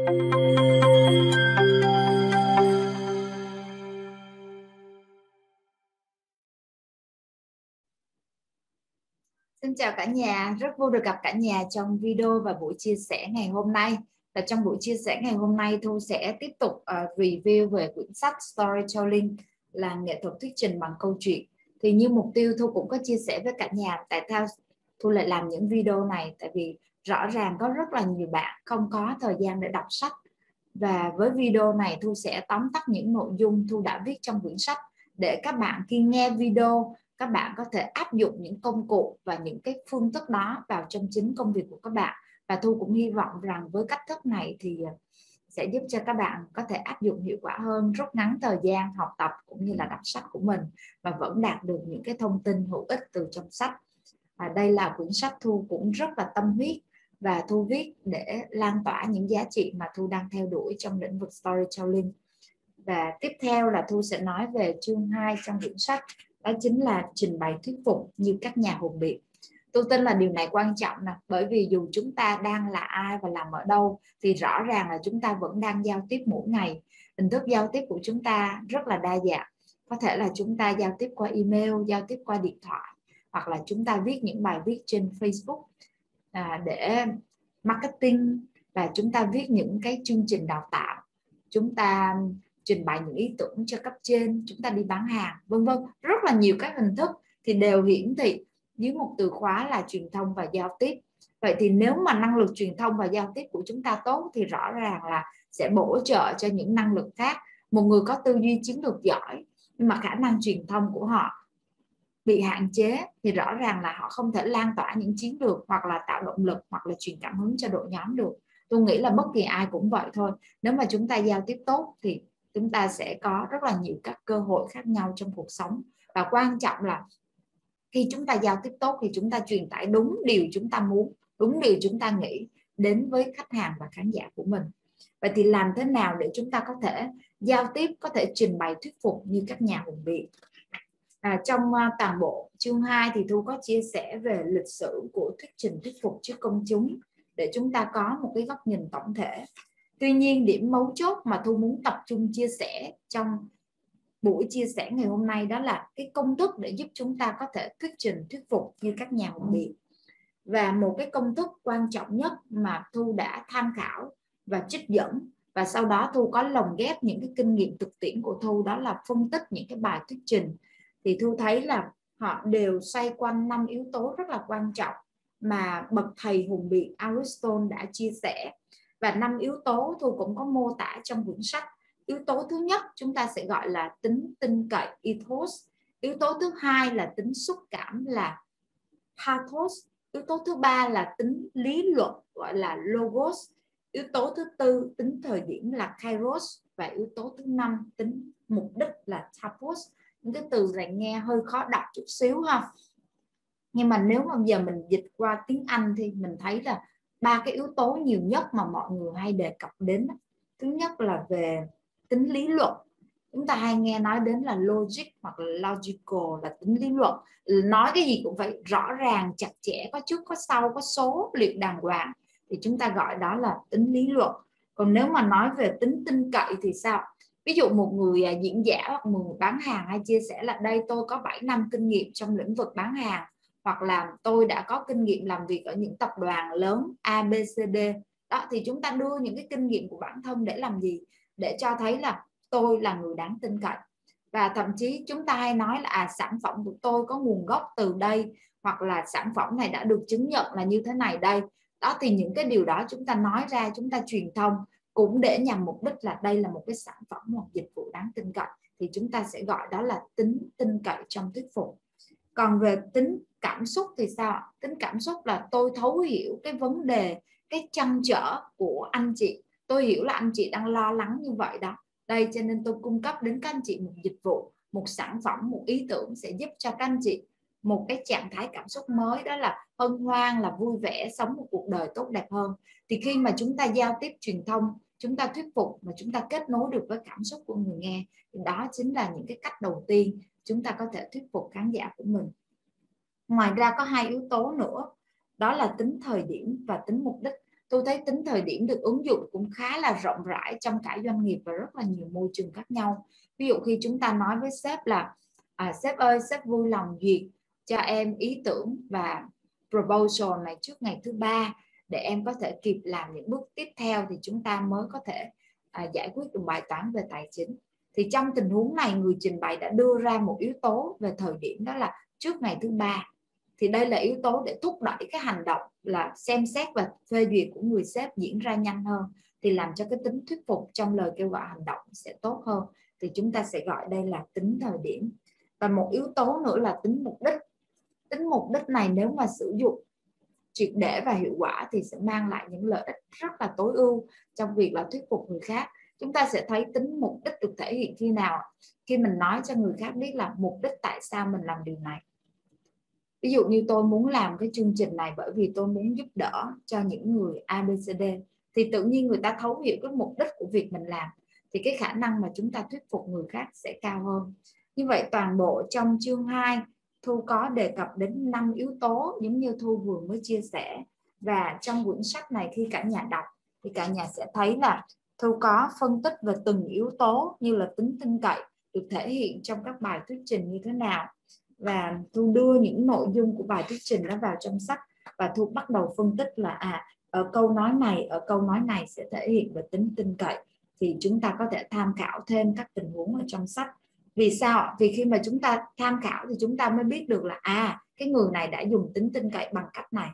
Xin chào cả nhà, rất vui được gặp cả nhà trong video và buổi chia sẻ ngày hôm nay. Và trong buổi chia sẻ ngày hôm nay Thu sẽ tiếp tục uh, review về quyển sách Storytelling là nghệ thuật thuyết trình bằng câu chuyện. Thì như mục tiêu Thu cũng có chia sẻ với cả nhà tại sao Thu lại làm những video này tại vì rõ ràng có rất là nhiều bạn không có thời gian để đọc sách. Và với video này Thu sẽ tóm tắt những nội dung Thu đã viết trong quyển sách để các bạn khi nghe video, các bạn có thể áp dụng những công cụ và những cái phương thức đó vào trong chính công việc của các bạn. Và thu cũng hy vọng rằng với cách thức này thì à, sẽ giúp cho các bạn có thể áp dụng hiệu quả hơn, rút ngắn thời gian học tập cũng như là đọc sách của mình và vẫn đạt được những cái thông tin hữu ích từ trong sách và đây là quyển sách thu cũng rất là tâm huyết và thu viết để lan tỏa những giá trị mà thu đang theo đuổi trong lĩnh vực storytelling. Và tiếp theo là thu sẽ nói về chương 2 trong quyển sách, đó chính là trình bày thuyết phục như các nhà hùng biện. Tôi tin là điều này quan trọng nè, bởi vì dù chúng ta đang là ai và làm ở đâu, thì rõ ràng là chúng ta vẫn đang giao tiếp mỗi ngày. Hình thức giao tiếp của chúng ta rất là đa dạng. Có thể là chúng ta giao tiếp qua email, giao tiếp qua điện thoại hoặc là chúng ta viết những bài viết trên facebook à, để marketing và chúng ta viết những cái chương trình đào tạo chúng ta trình bày những ý tưởng cho cấp trên chúng ta đi bán hàng vân vân. Rất là nhiều các hình thức thì đều hiển thị dưới một từ khóa là truyền thông và giao tiếp. Vậy thì nếu mà năng lực truyền thông và giao tiếp của chúng ta tốt thì rõ ràng là sẽ bổ trợ cho những năng lực khác. Một người có tư duy chiến lược giỏi nhưng mà khả năng truyền thông của họ bị hạn chế thì rõ ràng là họ không thể lan tỏa những chiến lược hoặc là tạo động lực hoặc là truyền cảm hứng cho đội nhóm được. Tôi nghĩ là bất kỳ ai cũng vậy thôi. Nếu mà chúng ta giao tiếp tốt thì chúng ta sẽ có rất là nhiều các cơ hội khác nhau trong cuộc sống. Và quan trọng là khi chúng ta giao tiếp tốt thì chúng ta truyền tải đúng điều chúng ta muốn, đúng điều chúng ta nghĩ đến với khách hàng và khán giả của mình. Vậy thì làm thế nào để chúng ta có thể giao tiếp, có thể trình bày, thuyết phục như các nhà hùng biện? À, trong uh, toàn bộ chương 2 thì thu có chia sẻ về lịch sử của thuyết trình thuyết phục trước công chúng để chúng ta có một cái góc nhìn tổng thể. Tuy nhiên điểm mấu chốt mà thu muốn tập trung chia sẻ trong buổi chia sẻ ngày hôm nay đó là cái công thức để giúp chúng ta có thể thuyết trình thuyết phục như các nhà hùng biện và một cái công thức quan trọng nhất mà thu đã tham khảo và trích dẫn và sau đó thu có lồng ghép những cái kinh nghiệm thực tiễn của thu đó là phân tích những cái bài thuyết trình thì thu thấy là họ đều xoay quanh năm yếu tố rất là quan trọng mà bậc thầy hùng biện Aristotle đã chia sẻ. Và năm yếu tố thu cũng có mô tả trong quyển sách. Yếu tố thứ nhất chúng ta sẽ gọi là tính tin cậy, ethos. Yếu tố thứ hai là tính xúc cảm là pathos. Yếu tố thứ ba là tính lý luận, gọi là logos. Yếu tố thứ tư, tính thời điểm là kairos. Và yếu tố thứ năm, tính mục đích là tapos những cái từ này nghe hơi khó đọc chút xíu ha. Nhưng mà nếu mà giờ mình dịch qua tiếng Anh thì mình thấy là ba cái yếu tố nhiều nhất mà mọi người hay đề cập đến thứ nhất là về tính lý luận. Chúng ta hay nghe nói đến là logic hoặc là logical, là tính lý luận. Nói cái gì cũng phải rõ ràng, chặt chẽ, có trước, có sau, có số, liệu đàng hoàng. Thì chúng ta gọi đó là tính lý luận. Còn nếu mà nói về tính tin cậy thì sao? Ví dụ một người à, diễn giả hoặc một người bán hàng hay chia sẻ là đây tôi có 7 năm kinh nghiệm trong lĩnh vực bán hàng hoặc là tôi đã có kinh nghiệm làm việc ở những tập đoàn lớn ABCD đó thì chúng ta đưa những cái kinh nghiệm của bản thân để làm gì? Để cho thấy là tôi là người đáng tin cậy. Và thậm chí chúng ta hay nói là à, sản phẩm của tôi có nguồn gốc từ đây hoặc là sản phẩm này đã được chứng nhận là như thế này đây. Đó thì những cái điều đó chúng ta nói ra chúng ta truyền thông cũng để nhằm mục đích là đây là một cái sản phẩm hoặc dịch vụ đáng tin cậy. Thì chúng ta sẽ gọi đó là tính tin cậy trong thuyết phục. Còn về tính cảm xúc thì sao tính cảm xúc là tôi thấu hiểu cái vấn đề, cái chăn trở của anh chị. Tôi hiểu là anh chị đang lo lắng như vậy đó. Đây, cho nên tôi cung cấp đến các anh chị một dịch vụ, một sản phẩm, một ý tưởng sẽ giúp cho các anh chị một cái trạng thái cảm xúc mới. Đó là hân hoan, là vui vẻ, sống một cuộc đời tốt đẹp hơn. Thì khi mà chúng ta giao tiếp truyền thông chúng ta thuyết phục mà chúng ta kết nối được với cảm xúc của người nghe. Thì đó chính là những cái cách đầu tiên chúng ta có thể thuyết phục khán giả của mình. Ngoài ra có hai yếu tố nữa. Đó là tính thời điểm và tính mục đích. Tôi thấy tính thời điểm được ứng dụng cũng khá là rộng rãi trong cả doanh nghiệp và rất là nhiều môi trường khác nhau. Ví dụ khi chúng ta nói với sếp là à, sếp ơi sếp vui lòng duyệt cho em ý tưởng và proposal này trước ngày thứ ba để em có thể kịp làm những bước tiếp theo thì chúng ta mới có thể à, giải quyết được bài toán về tài chính. Thì trong tình huống này người trình bày đã đưa ra một yếu tố về thời điểm đó là trước ngày thứ ba. Thì đây là yếu tố để thúc đẩy cái hành động là xem xét và phê duyệt của người sếp diễn ra nhanh hơn. Thì làm cho cái tính thuyết phục trong lời kêu gọi hành động sẽ tốt hơn. Thì chúng ta sẽ gọi đây là tính thời điểm. Và một yếu tố nữa là tính mục đích. Tính mục đích này nếu mà sử dụng triệt để và hiệu quả thì sẽ mang lại những lợi ích rất là tối ưu trong việc là thuyết phục người khác. Chúng ta sẽ thấy tính mục đích được thể hiện khi nào? Khi mình nói cho người khác biết là mục đích tại sao mình làm điều này. Ví dụ như tôi muốn làm cái chương trình này bởi vì tôi muốn giúp đỡ cho những người ABCD thì tự nhiên người ta thấu hiểu cái mục đích của việc mình làm, thì cái khả năng mà chúng ta thuyết phục người khác sẽ cao hơn. Như vậy toàn bộ trong chương 2 Thu có đề cập đến năm yếu tố giống như Thu vừa mới chia sẻ. Và trong quyển sách này khi cả nhà đọc thì cả nhà sẽ thấy là Thu có phân tích về từng yếu tố như là tính tin cậy được thể hiện trong các bài thuyết trình như thế nào. Và Thu đưa những nội dung của bài thuyết trình đó vào trong sách và Thu bắt đầu phân tích là à ở câu nói này, ở câu nói này sẽ thể hiện về tính tin cậy. Thì chúng ta có thể tham khảo thêm các tình huống ở trong sách vì sao? Vì khi mà chúng ta tham khảo thì chúng ta mới biết được là à cái người này đã dùng tính tin cậy bằng cách này.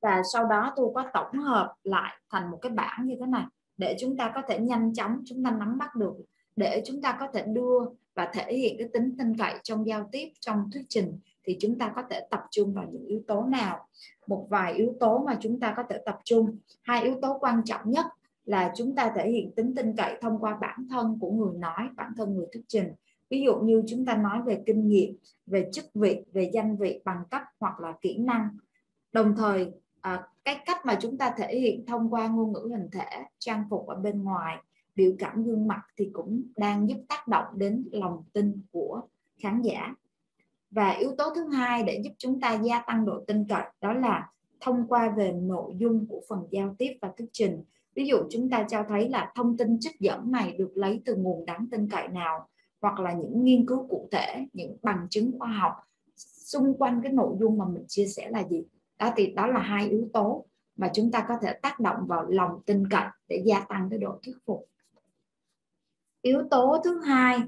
Và sau đó tôi có tổng hợp lại thành một cái bảng như thế này để chúng ta có thể nhanh chóng, chúng ta nắm bắt được, để chúng ta có thể đưa và thể hiện cái tính tin cậy trong giao tiếp, trong thuyết trình thì chúng ta có thể tập trung vào những yếu tố nào. Một vài yếu tố mà chúng ta có thể tập trung. Hai yếu tố quan trọng nhất là chúng ta thể hiện tính tin cậy thông qua bản thân của người nói bản thân người thuyết trình. Ví dụ như chúng ta nói về kinh nghiệm về chức vị về danh vị bằng cấp hoặc là kỹ năng. Đồng thời à, cái cách mà chúng ta thể hiện thông qua ngôn ngữ hình thể trang phục ở bên ngoài biểu cảm gương mặt thì cũng đang giúp tác động đến lòng tin của khán giả. Và yếu tố thứ hai để giúp chúng ta gia tăng độ tin cậy đó là thông qua về nội dung của phần giao tiếp và thuyết trình ví dụ chúng ta cho thấy là thông tin trích dẫn này được lấy từ nguồn đáng tin cậy nào, hoặc là những nghiên cứu cụ thể, những bằng chứng khoa học xung quanh cái nội dung mà mình chia sẻ là gì. Đó thì đó là hai yếu tố mà chúng ta có thể tác động vào lòng tin cậy để gia tăng cái độ thuyết phục. Yếu tố thứ hai,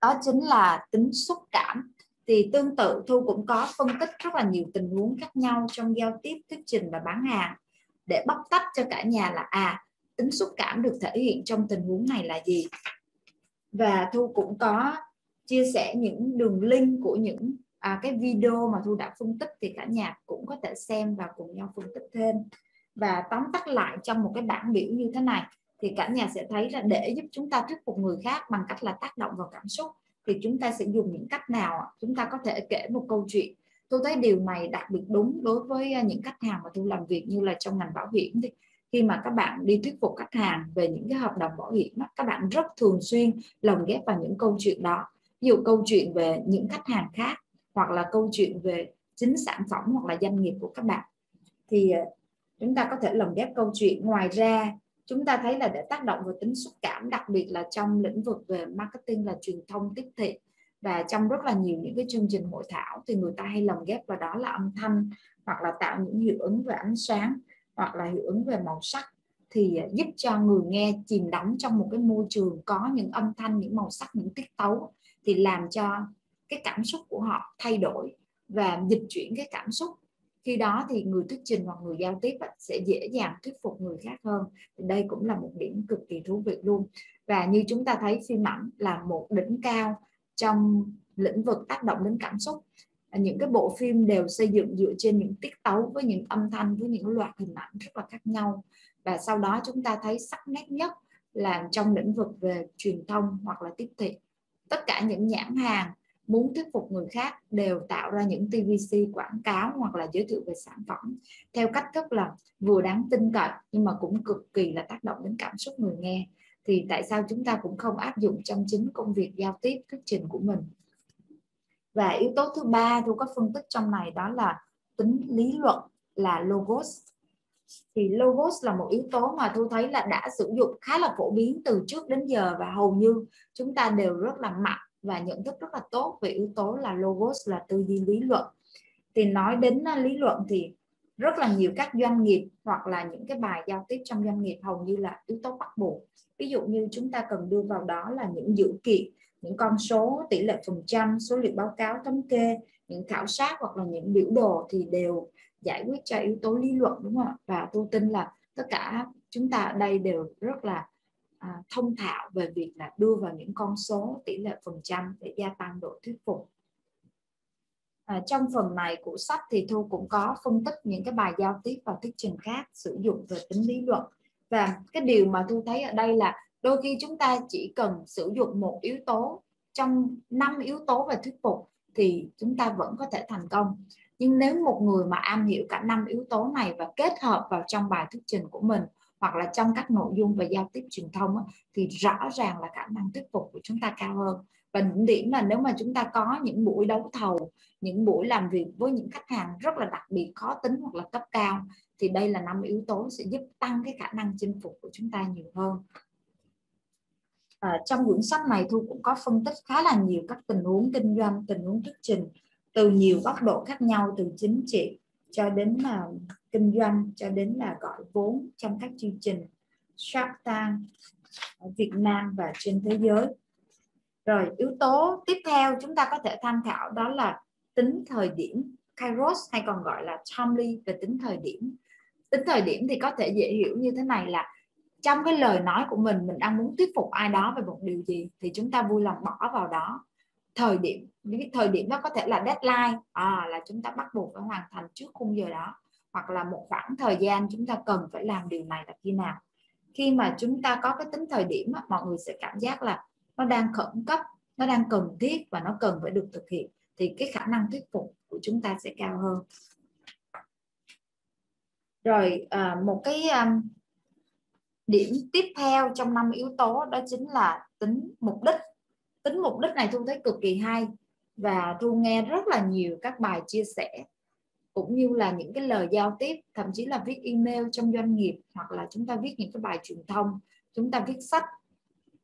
đó chính là tính xúc cảm. Thì tương tự, thu cũng có phân tích rất là nhiều tình huống khác nhau trong giao tiếp, thuyết trình và bán hàng để bóc tách cho cả nhà là à tính xúc cảm được thể hiện trong tình huống này là gì? Và thu cũng có chia sẻ những đường link của những à, cái video mà thu đã phân tích thì cả nhà cũng có thể xem và cùng nhau phân tích thêm. Và tóm tắt lại trong một cái bảng biểu như thế này thì cả nhà sẽ thấy là để giúp chúng ta thuyết phục người khác bằng cách là tác động vào cảm xúc thì chúng ta sẽ dùng những cách nào chúng ta có thể kể một câu chuyện tôi thấy điều này đặc biệt đúng đối với à, những khách hàng mà tôi làm việc như là trong ngành bảo hiểm thì khi mà các bạn đi thuyết phục khách hàng về những cái hợp đồng bảo hiểm các bạn rất thường xuyên lồng ghép vào những câu chuyện đó. Ví dụ câu chuyện về những khách hàng khác, hoặc là câu chuyện về chính sản phẩm hoặc là doanh nghiệp của các bạn. Thì à, chúng ta có thể lồng ghép câu chuyện ngoài ra. Chúng ta thấy là để tác động vào tính xúc cảm, đặc biệt là trong lĩnh vực về marketing là truyền thông, tiếp thị và trong rất là nhiều những cái chương trình hội thảo thì người ta hay lồng ghép vào đó là âm thanh, hoặc là tạo những hiệu ứng về ánh sáng, hoặc là hiệu ứng về màu sắc. Thì à, giúp cho người nghe chìm đắm trong một cái môi trường có những âm thanh, những màu sắc, những tiết tấu thì làm cho cái cảm xúc của họ thay đổi và dịch chuyển cái cảm xúc. Khi đó thì người thuyết trình hoặc người giao tiếp sẽ dễ dàng thuyết phục người khác hơn. Thì đây cũng là một điểm cực kỳ thú vị luôn. Và như chúng ta thấy phim ảnh là một đỉnh cao trong lĩnh vực tác động đến cảm xúc. À, những cái bộ phim đều xây dựng dựa trên những tiết tấu với những âm thanh, với những loạt hình ảnh rất là khác nhau. Và sau đó chúng ta thấy sắc nét nhất là trong lĩnh vực về truyền thông hoặc là tiếp thị. Tất cả những nhãn hàng muốn thuyết phục người khác đều tạo ra những TVC quảng cáo hoặc là giới thiệu về sản phẩm. Theo cách thức là vừa đáng tin cậy nhưng mà cũng cực kỳ là tác động đến cảm xúc người nghe thì tại sao chúng ta cũng không áp dụng trong chính công việc giao tiếp, thuyết trình của mình? Và yếu tố thứ ba, tôi có phân tích trong này đó là tính lý luận là logos. Thì logos là một yếu tố mà thu thấy là đã sử dụng khá là phổ biến từ trước đến giờ và hầu như chúng ta đều rất là mạnh và nhận thức rất là tốt về yếu tố là logos là tư duy lý luận. Thì nói đến à, lý luận thì rất là nhiều các doanh nghiệp hoặc là những cái bài giao tiếp trong doanh nghiệp hầu như là yếu tố bắt buộc. Ví dụ như chúng ta cần đưa vào đó là những dữ kiện những con số tỷ lệ phần trăm số liệu báo cáo thống kê những khảo sát hoặc là những biểu đồ thì đều giải quyết cho yếu tố lý luận đúng không ạ? Và tôi tin là tất cả chúng ta ở đây đều rất là à, thông thạo về việc là đưa vào những con số tỷ lệ phần trăm để gia tăng độ thuyết phục à, trong phần này của sách thì thu cũng có phân tích những cái bài giao tiếp và thuyết trình khác sử dụng về tính lý luận. Và cái điều mà thu thấy ở đây là đôi khi chúng ta chỉ cần sử dụng một yếu tố trong năm yếu tố về thuyết phục thì chúng ta vẫn có thể thành công. Nhưng nếu một người mà am hiểu cả năm yếu tố này và kết hợp vào trong bài thuyết trình của mình hoặc là trong các nội dung về giao tiếp truyền thông thì rõ ràng là khả năng thuyết phục của chúng ta cao hơn và những điểm là nếu mà chúng ta có những buổi đấu thầu những buổi làm việc với những khách hàng rất là đặc biệt khó tính hoặc là cấp cao thì đây là năm yếu tố sẽ giúp tăng cái khả năng chinh phục của chúng ta nhiều hơn. À, trong quyển sách này thu cũng có phân tích khá là nhiều các tình huống kinh doanh tình huống thuyết trình từ nhiều góc độ khác nhau từ chính trị cho đến là kinh doanh cho đến là gọi vốn trong các chương trình Shark Tank ở Việt Nam và trên thế giới rồi yếu tố tiếp theo chúng ta có thể tham khảo đó là tính thời điểm kairos hay còn gọi là timely về tính thời điểm. Tính thời điểm thì có thể dễ hiểu như thế này là trong cái lời nói của mình mình đang muốn thuyết phục ai đó về một điều gì thì chúng ta vui lòng bỏ vào đó. Thời điểm cái thời điểm đó có thể là deadline à, là chúng ta bắt buộc phải hoàn thành trước khung giờ đó hoặc là một khoảng thời gian chúng ta cần phải làm điều này là khi nào. Khi mà chúng ta có cái tính thời điểm mọi người sẽ cảm giác là nó đang khẩn cấp nó đang cần thiết và nó cần phải được thực hiện thì cái khả năng thuyết phục của chúng ta sẽ cao hơn. Rồi à, một cái um, điểm tiếp theo trong năm yếu tố đó chính là tính mục đích. Tính mục đích này thu thấy cực kỳ hay và thu nghe rất là nhiều các bài chia sẻ cũng như là những cái lời giao tiếp thậm chí là viết email trong doanh nghiệp hoặc là chúng ta viết những cái bài truyền thông chúng ta viết sách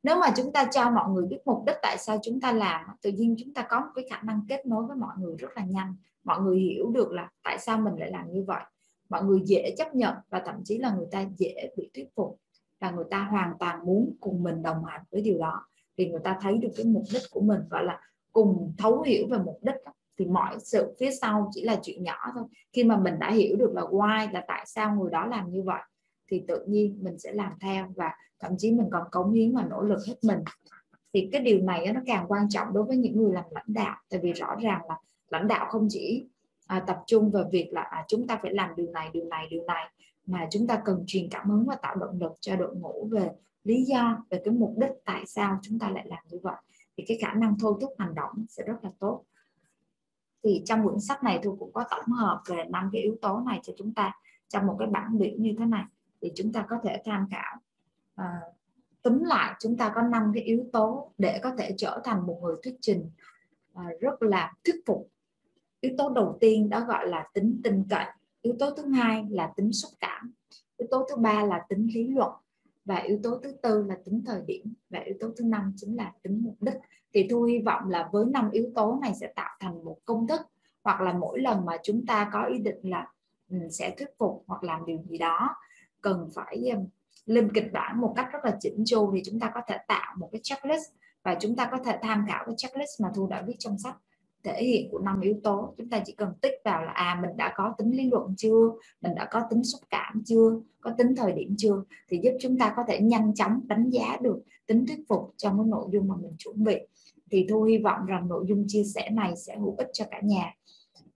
nếu mà chúng ta cho mọi người biết mục đích tại sao chúng ta làm tự nhiên chúng ta có một cái khả năng kết nối với mọi người rất là nhanh. Mọi người hiểu được là tại sao mình lại làm như vậy. Mọi người dễ chấp nhận và thậm chí là người ta dễ bị thuyết phục và người ta hoàn toàn muốn cùng mình đồng hành với điều đó. Thì người ta thấy được cái mục đích của mình gọi là cùng thấu hiểu về mục đích thì mọi sự phía sau chỉ là chuyện nhỏ thôi. Khi mà mình đã hiểu được là why là tại sao người đó làm như vậy thì tự nhiên mình sẽ làm theo và thậm chí mình còn cống hiến và nỗ lực hết mình. Thì cái điều này nó càng quan trọng đối với những người làm lãnh đạo tại vì rõ ràng là lãnh đạo không chỉ à, tập trung vào việc là à, chúng ta phải làm điều này điều này điều này mà chúng ta cần truyền cảm hứng và tạo động lực cho đội ngũ về lý do về cái mục đích tại sao chúng ta lại làm như vậy. Thì cái khả năng thôi thúc hành động sẽ rất là tốt. Thì trong quyển sách này tôi cũng có tổng hợp về năm cái yếu tố này cho chúng ta trong một cái bảng biểu như thế này thì chúng ta có thể tham khảo. À, túm lại chúng ta có năm cái yếu tố để có thể trở thành một người thuyết trình à, rất là thuyết phục. Yếu tố đầu tiên đó gọi là tính tin cậy. Yếu tố thứ hai là tính xúc cảm. Yếu tố thứ ba là tính lý luận. Và yếu tố thứ tư là tính thời điểm. Và yếu tố thứ năm chính là tính mục đích. Thì thu hy vọng là với năm yếu tố này sẽ tạo thành một công thức hoặc là mỗi lần mà chúng ta có ý định là ừ, sẽ thuyết phục hoặc làm điều gì đó cần phải um, lên kịch bản một cách rất là chỉnh chu thì chúng ta có thể tạo một cái checklist và chúng ta có thể tham khảo cái checklist mà thu đã viết trong sách thể hiện của năm yếu tố. Chúng ta chỉ cần tích vào là à mình đã có tính lý luận chưa? Mình đã có tính xúc cảm chưa? Có tính thời điểm chưa? Thì giúp chúng ta có thể nhanh chóng đánh giá được tính thuyết phục trong cái nội dung mà mình chuẩn bị. Thì thu hy vọng rằng nội dung chia sẻ này sẽ hữu ích cho cả nhà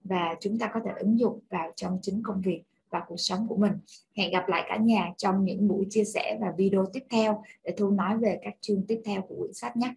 và chúng ta có thể ứng dụng vào trong chính công việc và cuộc sống của mình. Hẹn gặp lại cả nhà trong những buổi chia sẻ và video tiếp theo để thu nói về các chương tiếp theo của quyển sách nhé.